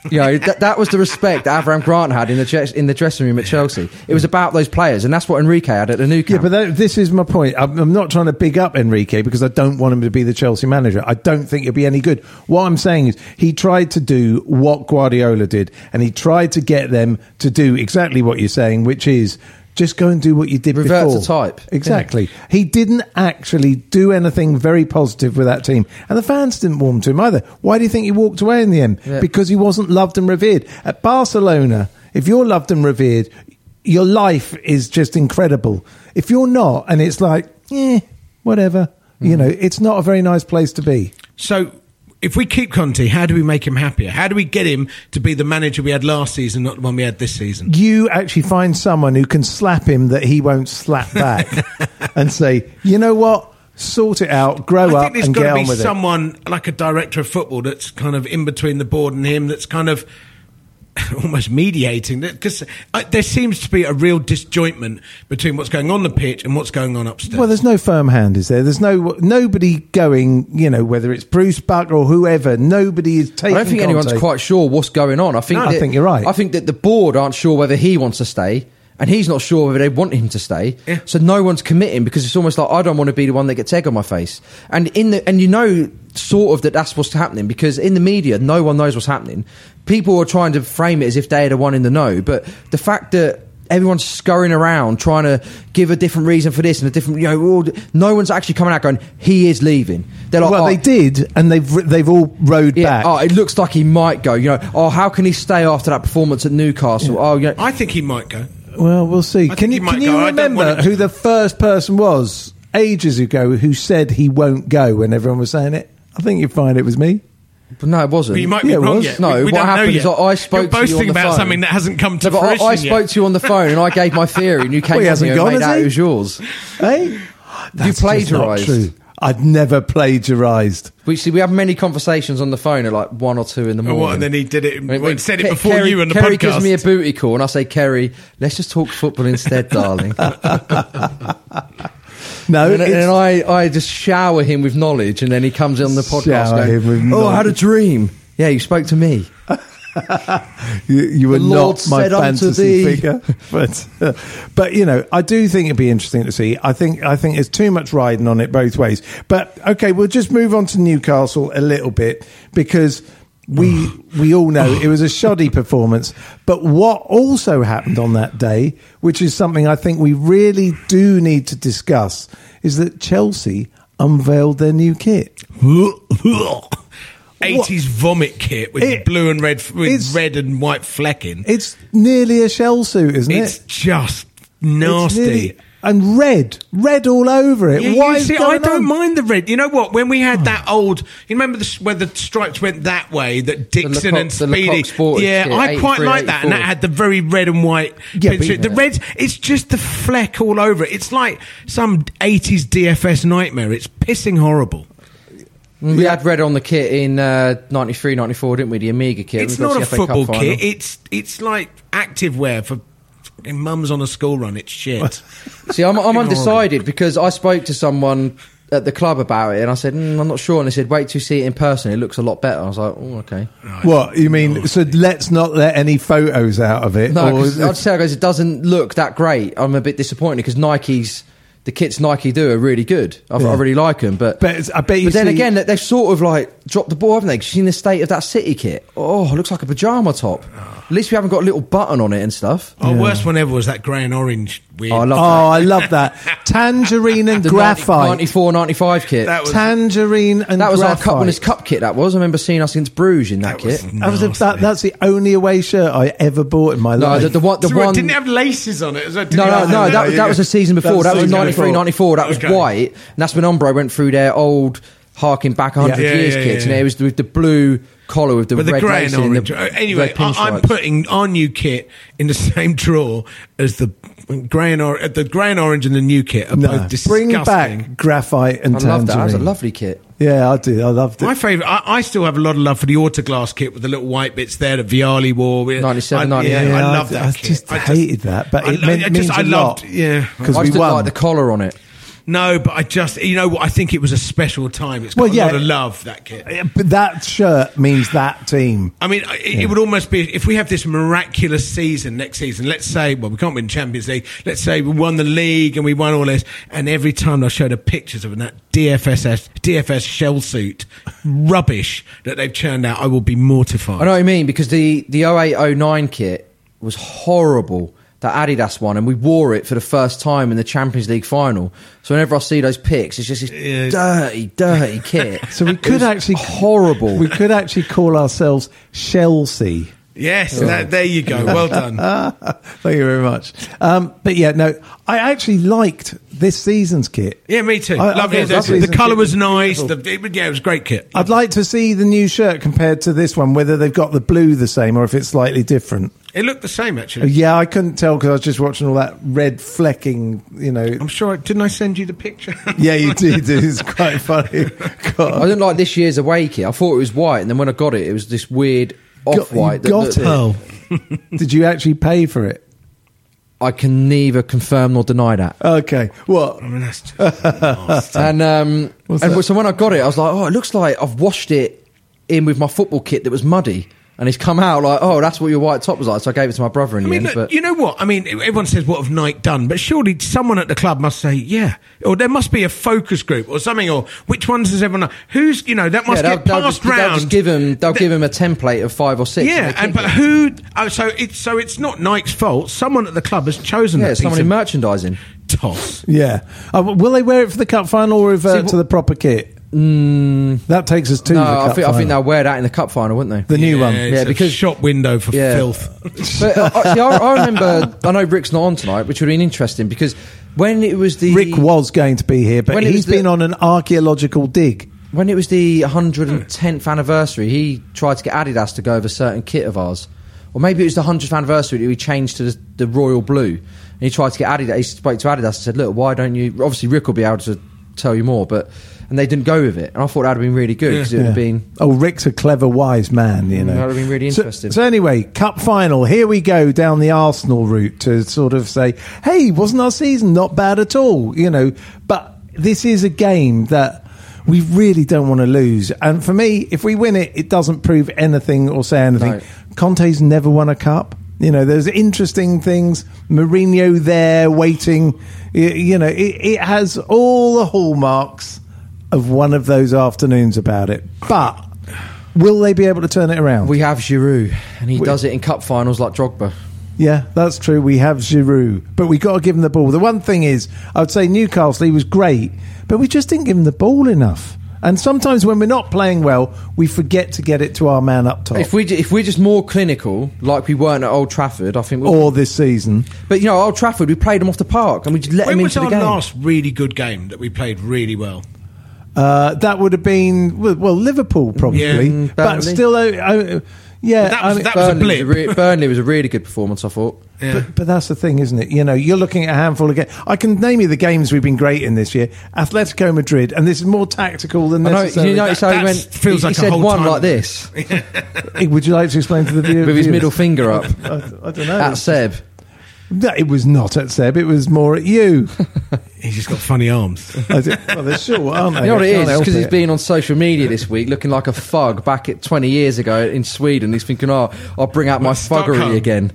You know, that, that was the respect that Avram Grant had in the dress- in the dressing room at Chelsea. It was about those players, and that's what Enrique had at the new Yeah, but that, this is my point. I'm, I'm not trying to big up Enrique because I don't want him to be the Chelsea manager. I don't think he'll be any good. What I'm saying is he tried to do what Guardiola did, and he tried to get them to do exactly what you're saying, which is just go and do what you did Revert before. to type. Exactly. He didn't actually do anything very positive with that team, and the fans didn't warm to him either. Why do you think he walked away in the end? Yeah. Because he wasn't loved and revered. At Barcelona, if you're loved and revered, your life is just incredible. If you're not, and it's like, eh, whatever, you know, it's not a very nice place to be. So, if we keep Conte, how do we make him happier? How do we get him to be the manager we had last season, not the one we had this season? You actually find someone who can slap him that he won't slap back and say, you know what? Sort it out, grow I up, think there's and got get to on be with it. someone like a director of football that's kind of in between the board and him, that's kind of almost mediating. Because uh, there seems to be a real disjointment between what's going on the pitch and what's going on upstairs. Well, there's no firm hand, is there? There's no nobody going. You know, whether it's Bruce Buck or whoever, nobody is taking. I don't think anyone's quite sure what's going on. I think No, I think you're right. I think that the board aren't sure whether he wants to stay, and he's not sure whether they want him to stay. Yeah. So no one's committing because it's almost like I don't want to be the one that gets egg on my face. And in the and you know sort of that that's what's happening because in the media no one knows what's happening. People are trying to frame it as if they're the one in the know, but the fact that everyone's scurrying around trying to give a different reason for this and a different you know all, no one's actually coming out going he is leaving. They're like Well, "Oh, they did, and they've they've all rode yeah, back. oh, it looks like he might go. You know, oh, how can he stay after that performance at Newcastle? Oh, you know, I think he might go. Well, we'll see. I Can you can you go. I remember want him to- who the first person was ages ago who said he won't go when everyone was saying it? I think you'd find it was me. But no, it wasn't. But you might Yeah, be it wrong was. yet. No, we, we what happened is I- I spoke You're to you boasting on the about phone. something that hasn't come to No, fruition I, I yet. spoke to you on the phone and I gave my theory, and you came well, he hasn't here and made out he? it was yours. Hey, That's just not plagiarised. True. I'd never plagiarised. We see we have many conversations on the phone at like one or two in the Oh, morning. what, and then he did it. When- well, when said it Ke- before Ceri, you and the Ceri podcast. gives me a booty call, and I say, Ceri, let's just talk football instead, darling. No, and, it's- and I, I just shower him with knowledge, and then he comes in on the podcast going, him with "Oh, I had a dream." Yeah, you spoke to me. you, you were not my fantasy figure, but uh, but you know, I do think it'd be interesting to see. I think I think there's too much riding on it both ways. But okay, we'll just move on to Newcastle a little bit because we we all know it was a shoddy performance. But what also happened on that day, which is something I think we really do need to discuss, is that Chelsea unveiled their new kit. 80s vomit kit with It- blue and red with red and white flecking. It's nearly a shell suit, isn't It's it? It's just It's nasty. nearly- and red, red all over it. Yeah, Why you is see, I going don't on? mind the red. You know what? When we had oh. that old, you remember the, where the stripes went that way, that Dixon Lecoq- and the Speedy. Lecoq yeah, kit, I quite like that, and that had the very red and white. Yeah, picture. but- the red, it's just the fleck all over it. It's like some eighties DFS nightmare. It's pissing horrible. We had red on the kit in uh, 93, 94, didn't we? The Amiga kit. It's not a FA Cup football final. kit. It's it's like active wear for mums on a school run. It's shit. See, I'm, I'm undecided because I spoke to someone at the club about it and I said, mm, I'm not sure. And they said, wait till you see it in person. It looks a lot better. I was like, oh, okay. What you mean? So let's not let any photos out of it. No, or- 'cause I'd say, guys, it doesn't look that great. I'm a bit disappointed because Nike's. The kits Nike do are really good. I, Yeah. I really like them, but But I bet you But then see- again, they've sort of like dropped the ball, haven't they? 'Cause you've seen the state of that City kit. Oh, it looks like a pajama top. At least we haven't got a little button on it and stuff. Our worst one ever was that grey and orange weird. Oh, I oh, love I love that tangerine and the graphite. 94, 95 kit. That was- tangerine and That was our graphite. cup winners cup kit. That was. I remember seeing us against Bruges in that, That was kit. That was a, that, that's the only away shirt I ever bought in my No, life. the, the one. The So what, one. didn't have laces on it? as well? Did no, no, no. That, you that was the season That before. was That was season 93, before. 94. That was Okay. white. And that's when Umbro went through their old harking back 100 Yeah. years Yeah, yeah, kits. yeah. And it was with the blue collar with the But the red grey and lacing orange. the Uh, anyway, red I, I'm putting our new kit in the same drawer as the grey and orange. The grey and orange and the new kit are no, both disgusting. bring back graphite and I love that. That was a lovely kit. Yeah, I did. I loved it. My favourite, I, I still have a lot of love for the autoglass kit with the little white bits there that Vialli wore. We- 97, I, yeah, 98. I love I- that I kit. just hated that, but I, it lo- meant- I means I a loved, lot. yeah. Because I we just didn't won. like the collar on it. No, but I just, you know what? I think it was a special time. It's got Well, a lot of love, that kit. But that shirt means that team. I mean, it, it would almost be if we have this miraculous season next season. Let's say, well, we can't win Champions League. Let's say we won the league and we won all this, and every time I show the pictures of that DFS DFS shell suit rubbish that they've churned out, I will be mortified. I know what you mean because the the 08 09 kit was horrible. That Adidas one, and we wore it for the first time in the Champions League final. So whenever I see those pics, it's just this Yeah. dirty, dirty kit. So we could actually horrible. We could actually call ourselves Chelsea. Yes, that, there you go. Well done. Thank you very much. Um, but yeah, no, I actually liked this season's kit. Yeah, me too. I- I lovely. thought The, lovely. the colour was nice. The, it, yeah, it was a great kit. I'd like to see the new shirt compared to this one, whether they've got the blue the same or if it's slightly different. It looked the same actually. Yeah, I couldn't tell because I was just watching all that red flecking, you know. I'm sure. I- Didn't I send you the picture? Yeah, you did. It's quite funny. I didn't like this year's away kit. I thought it was white, and then when I got it, it was this weird off white. you got it. Did you actually pay for it? I can neither confirm nor deny that. Okay. What? I mean, that's just nasty. And um, What's and that? so when I got it, I was like, oh, it looks like I've washed it in with my football kit that was muddy. And he's come out like, oh, that's what your white top was like. So I gave it to my brother in I the mean, end. look, but you know what? I mean, everyone says, "What have Nike done?" But surely someone at the club must say, "Yeah," or there must be a focus group or something. Or which ones does everyone know? Who's you know that must yeah, get they'll, they'll passed just, they'll just give him, they'll The- give him a template of five or six. yeah, they and but it. who? Oh, so it's so it's not Nike's fault. Someone at the club has chosen Yeah, that someone piece in of merchandising. toss. Yeah. Uh, will they wear it for the cup final or revert See, to the proper kit? Mm, that takes us to No, the cup I think, I think they'll wear that in the cup final, wouldn't they? the new one. it's Yeah, a because- shop window for Yeah. filth. but uh, see, I, I remember. I know Rick's not on tonight, which would have been interesting because When it was the Rick was going to be here, but When it he's was the- been on an archaeological dig. when it was the 110th anniversary, he tried to get Adidas to go over a certain kit of ours. Or maybe it was the 100th anniversary that we changed to the, the royal blue. And he tried to get Adidas. He spoke to Adidas and said, "Look, why don't you?" Obviously, Rick will be able to tell you more, but and they didn't go with it. And I thought that'd have been really good because it would have Yeah. been. Oh, Rick's a clever, wise man, you mm, know. that would have been really interesting. So, anyway, cup final. Here we go down the Arsenal route to sort of say, "Hey, wasn't our season not bad at all?" You know, but this is a game that we really don't want to lose. And for me, if we win it, it doesn't prove anything or say anything. No. Conte's never won a cup. You know, there's interesting things. Mourinho there waiting. You, you know, it, it has all the hallmarks of one of those afternoons about it. But will they be able to turn it around? We have Giroud, and he does it in cup finals like Drogba. yeah, that's true. We have Giroud, but we got to give him the ball. The one thing is, I would say Newcastle, he was great, but we just didn't give him the ball enough. And sometimes when we're not playing well, we forget to get it to our man up top. If we if we're just more clinical, like we weren't at Old Trafford, I think. We'll, or this season. but you know, Old Trafford, we played them off the park and we just let When them into the game. Was our last really good game that we played really well? Uh, that would have been well, well Liverpool probably, Yeah. but still, uh, uh, yeah. But that I was- mean- that was a Burnley, was a blip. re- Burnley was a really good performance, I thought. Yeah. But, but that's the thing, isn't it? You know, you're looking at a handful of games. I can name you the games we've been great in this year. Atletico Madrid, and this is more tactical than I know, necessarily. you notice how he went. feels he, like he said one time. like this Would you like to explain to the viewer with his middle finger up I, I don't know. at Seb. No, it was not at Seb. It was more at you. He's just got funny arms. I well, they're short, aren't they? You know what I it can't is? help Because he's been on social media this week looking like a thug back at 20 years ago in Sweden. He's thinking, oh, I'll bring out my Stockholm. thuggery again.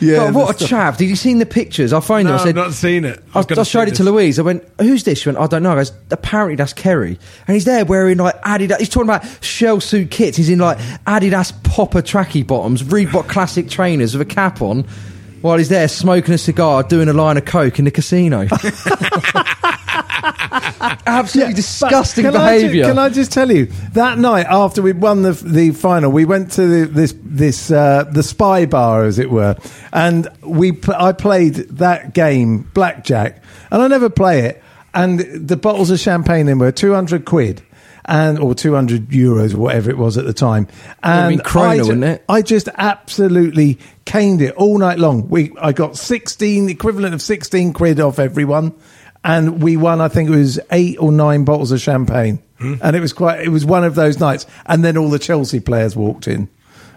Yeah, God, what a the stuff- chap. Did you seen the pictures? I phoned No, him. I I've said, not seen it. I, was I showed see it to. Louise. I went, "Who's this?" She went, "I don't know." I goes, "Apparently that's Ceri," and he's there wearing like Adidas. He's talking about shell suit kits. He's in like Adidas popper tracky bottoms, Reebok classic trainers with a cap on, while he's there smoking a cigar, doing a line of coke in the casino. Absolutely But disgusting can I ju- behaviour. can I just tell you that night after we won the the final, we went to the, this this uh, the spy bar, as it were, and we I played that game blackjack, and I never play it. And the bottles of champagne in were two hundred quid. And or two hundred euros, or whatever it was at the time, and kroner, I, ju- it? I just absolutely caned it all night long. We I got sixteen equivalent of sixteen quid off everyone, and we won. I think it was eight or nine bottles of champagne, hmm. and it was quite. It was one of those nights. And then all the Chelsea players walked in,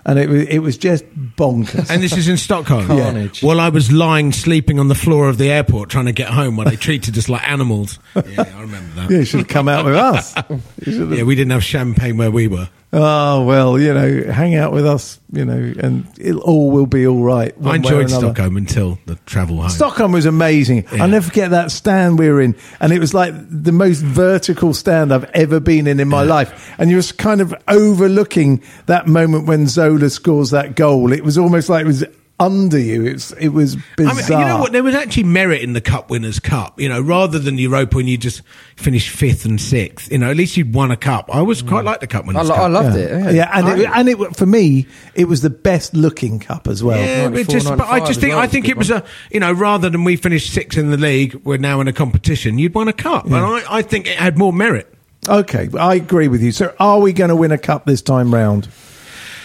and it was it was just bonkers. And this is in Stockholm. Carnage. Well, I was lying, sleeping on the floor of the airport, trying to get home, while they treated us like animals. Yeah, I remember that. yeah, you should have come out with us. You should have- Yeah, we didn't have champagne where we were. Oh well, you know, hang out with us, you know, and it all will be all right. I enjoyed. Stockholm until the travel home. Stockholm was amazing. Yeah. I'll never forget that stand we were in, and it was like the most vertical stand I've ever been in in my life. And you were kind of overlooking that moment when Zola scores that goal. It was almost like it was under you. It was, it was I bizarre. mean, you know what? There was actually merit in the Cup Winners' Cup. You know, rather than Europa when you just finished fifth and sixth. You know, at least you'd won a cup. I was quite like the Cup I, Winners' lo- Cup. I loved yeah. it. Yeah, Yeah, and it, and it for me, it was the best looking cup as well. Yeah, it 94, just, but I just think well I think it was a you know rather than we finished sixth in the league, we're now in a competition. You'd won a cup, and I, I think it had more merit. Okay, I agree with you. So, are we going to win a cup this time round?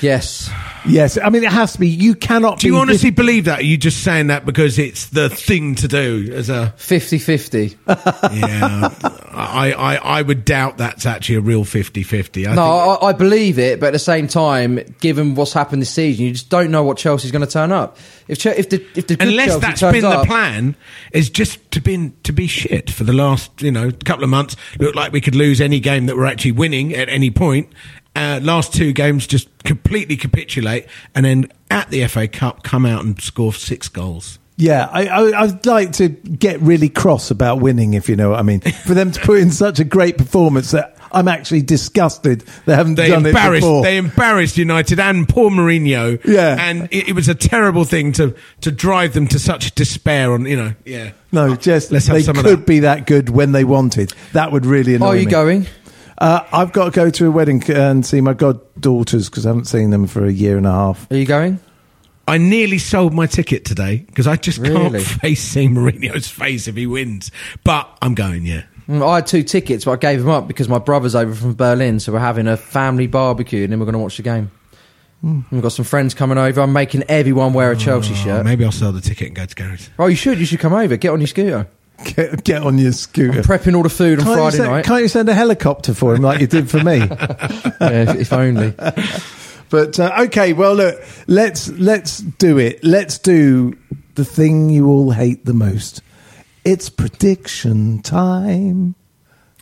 Yes. Yes, I mean it has to be. You cannot. Do you be honestly believe that? Or are you just saying that because it's the thing to do as a 50 50. yeah? I, I I would doubt that's actually a real 50-50. I No, think- I, I believe it, but at the same time, given what's happened this season, you just don't know what Chelsea's going to turn up. If che- if the if the good unless Chelsea that's turns been up, the plan, is just to been to be shit for the last you know couple of months. Looked like we could lose any game that we're actually winning at any point. Uh, last two games just completely capitulate, and then at the FA Cup come out and score six goals. Yeah, I, I, I'd like to get really cross about winning, if you know what I mean. For them to put in such a great performance that I'm actually disgusted they haven't They done it embarrassed. before. They embarrassed United and poor Mourinho. Yeah. and it, it was a terrible thing to to drive them to such despair. On you know, yeah. no, just Let's have they some of could that. be that good when they wanted. That would really annoy are you me. going? Uh, I've got to go to a wedding and see my goddaughters because I haven't seen them for a year and a half. Are you going? I nearly sold my ticket today because I just Really? can't face seeing Mourinho's face if he wins. But I'm going, yeah. Mm, I had two tickets, but I gave them up because my brother's over from Berlin, so we're having a family barbecue, and then we're going to watch the game. Hmm. We've got some friends coming over. I'm making everyone wear a Chelsea Oh, shirt. maybe I'll sell the ticket and go to Garry's. Oh, you should. You should come over. Get on your scooter. Get, get on your scooter. Prepping all the food on Can't you, Friday send, night. can't you send a helicopter for him like you did for me? Yeah, if, if only. But uh, okay, well look, let's let's do it. Let's do the thing you all hate the most. It's prediction time.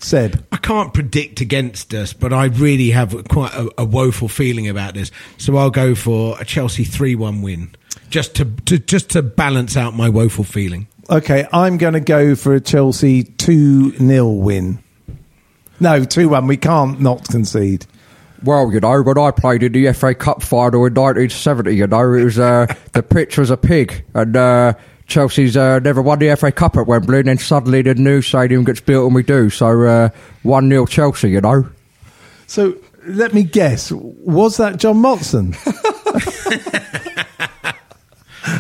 Seb, I can't predict against us, but I really have quite a, a woeful feeling about this. So I'll go for a Chelsea three-one win, just to, to just to balance out my woeful feeling. Okay, I'm going to go for a Chelsea two 0 win. No, two one. We can't not concede. Well, you know, when I played in the FA Cup final in 1970, you know, it was uh, the pitch was a pig, and uh, Chelsea's uh, never won the FA Cup at Wembley. And then suddenly the new stadium gets built, and we do. So uh, one 0 Chelsea, you know. So let me guess. Was that John Motson?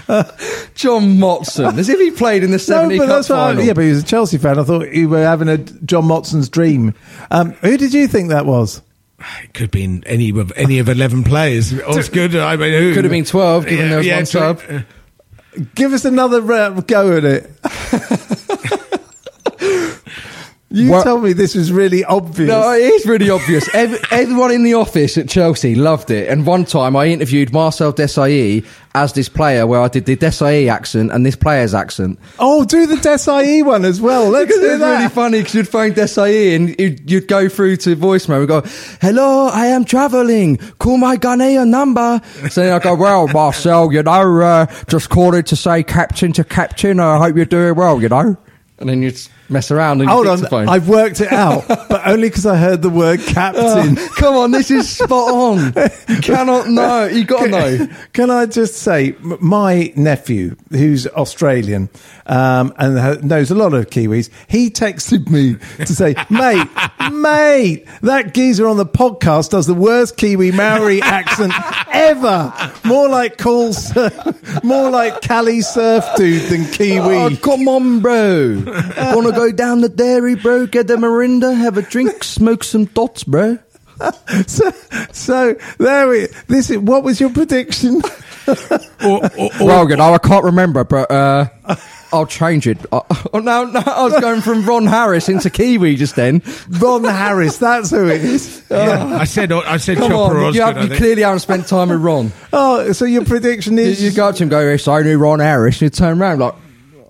John Motson, as if he played in the no, 70 but Cup that's what I, final. yeah, but he was a Chelsea fan. I thought you were having a John Motson's dream. Um, who did you think that was? It could be in any of any of eleven players. All's good. I mean, who Could have been 12, given there was one sub. uh, Give us another uh, go at it. you What- told me this was really obvious. No, it is really obvious. Ev everyone in the office at Chelsea loved it. And one time I interviewed Marcel Desailly as this player, where I did the Desailly accent and this player's accent. oh, do the Desai one as well. Let's do it's that. really funny because you'd phone Desailly and you'd, you'd go through to voicemail and go, "Hello, I am travelling. Call my Ghanaian number." So then I go, "Well, Marcel, you know, uh, just calling to say captain to captain. I hope you're doing well, you know." And then you'd mess around and Hold on, phone. I've worked it out, but only because I heard the word captain. Oh, come on, this is spot on. You cannot know. You got to know. Can I just say, my nephew, who's Australian um, and knows a lot of Kiwis, he texted me to say, mate, mate, that geezer on the podcast does the worst Kiwi Maori accent ever. More like call, sur- more like Cali surf dude than Kiwi. Oh, come on, bro. Want to go down the dairy, bro? Get the Mirinda, have a drink, smoke some dots, bro. so, so there we. This is what was your prediction? or, or, or, Well, you know, I can't remember, but uh, I'll change it. Uh, oh, no, no, I was going from Ron Harris into Kiwi just then. Ron Harris. That's who it is. yeah, I said I said Come Chopper on, Osgood. you, have, you clearly haven't spent time with Ron. Oh, so your prediction is you go up to him and go, it's only knew Ron Harris. And you turn around like,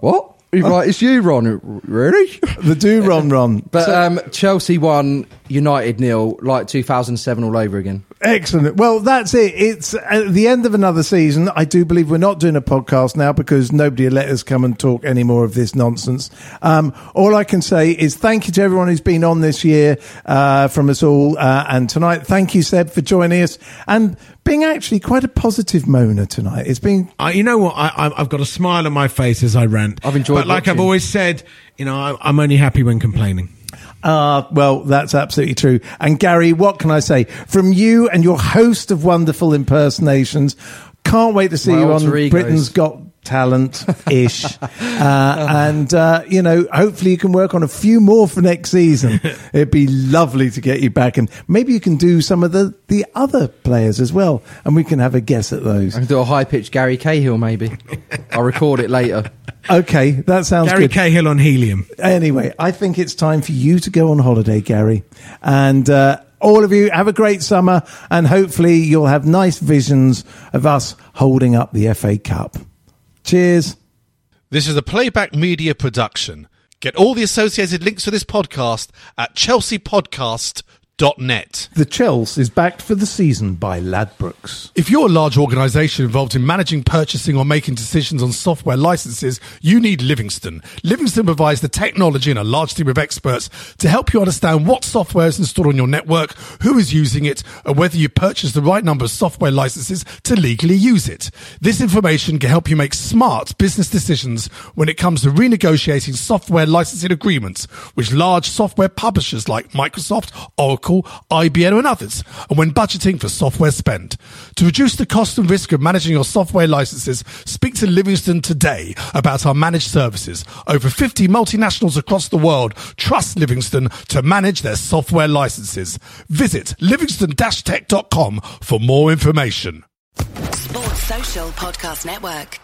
what? Like, it's you, Ron. Really? the do Ron Ron. But So- um, Chelsea won, United nil, like 2007 all over again. Excellent. Well, that's it. It's at the end of another season. I do believe we're not doing a podcast now because nobody will let us come and talk any more of this nonsense. Um, all I can say is thank you to everyone who's been on this year uh, from us all. Uh, and tonight, thank you, Seb, for joining us and being actually quite a positive moaner tonight. It's been I, you know what? I, I, I've got a smile on my face as I rant. I've enjoyed But like I've always said, you know, I, I'm only happy when complaining. Ah, well, that's absolutely true. And Garry, what can I say? From you and your host of wonderful impersonations, can't wait to see My you on egos. Britain's Got Talent ish. uh, and, uh, you know, hopefully you can work on a few more for next season. It'd be lovely to get you back. And maybe you can do some of the, the other players as well. And we can have a guess at those. I can do a high pitched Gary Cahill, maybe. I'll record it later. Okay, that sounds Gary good. Cahill on helium. Anyway, I think it's time for you to go on holiday, Garry. And uh, all of you, have a great summer, and hopefully you'll have nice visions of us holding up the FA Cup. Cheers. This is a playback media production. Get all the associated links for this podcast at chelseapodcast.net. The Chels is backed for the season by Ladbrokes. If you're a large organization involved in managing, purchasing, or making decisions on software licenses, you need Livingston. Livingston provides the technology and a large team of experts to help you understand what software is installed on your network, who is using it, and whether you purchase the right number of software licenses to legally use it. This information can help you make smart business decisions when it comes to renegotiating software licensing agreements with large software publishers like Microsoft, Oracle, Oracle, IBM and others, and when budgeting for software spend. To reduce the cost and risk of managing your software licenses, speak to Livingston today about our managed services. Over 50 multinationals across the world trust Livingston to manage their software licenses. Visit livingston-tech.com for more information. Sports Social Podcast Network.